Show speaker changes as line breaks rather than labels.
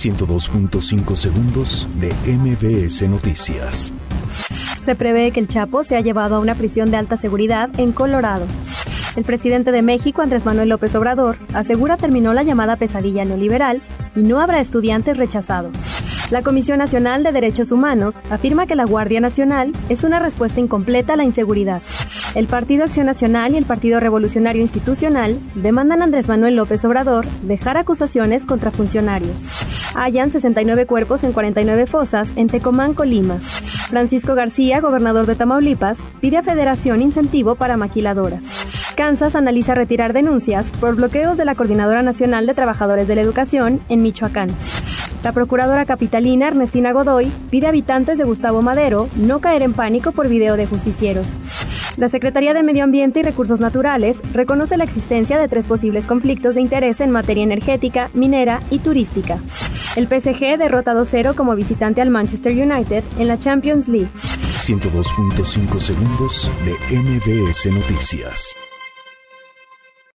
102.5 segundos de MBS Noticias.
Se prevé que el Chapo sea llevado a una prisión de alta seguridad en Colorado. El presidente de México, Andrés Manuel López Obrador, asegura terminó la llamada pesadilla neoliberal y no habrá estudiantes rechazados. La Comisión Nacional de Derechos Humanos afirma que la Guardia Nacional es una respuesta incompleta a la inseguridad. El Partido Acción Nacional y el Partido Revolucionario Institucional demandan a Andrés Manuel López Obrador dejar acusaciones contra funcionarios. Hallan 69 cuerpos en 49 fosas en Tecomán, Colima. Francisco García, gobernador de Tamaulipas, pide a Federación incentivo para maquiladoras. Kansas analiza retirar denuncias por bloqueos de la Coordinadora Nacional de Trabajadores de la Educación en Michoacán. La procuradora capitalina Ernestina Godoy pide a habitantes de Gustavo Madero no caer en pánico por video de justicieros. La Secretaría de Medio Ambiente y Recursos Naturales reconoce la existencia de tres posibles conflictos de interés en materia energética, minera y turística. El PSG derrota 2-0 como visitante al Manchester United en la Champions League.
102.5 segundos de MBS Noticias.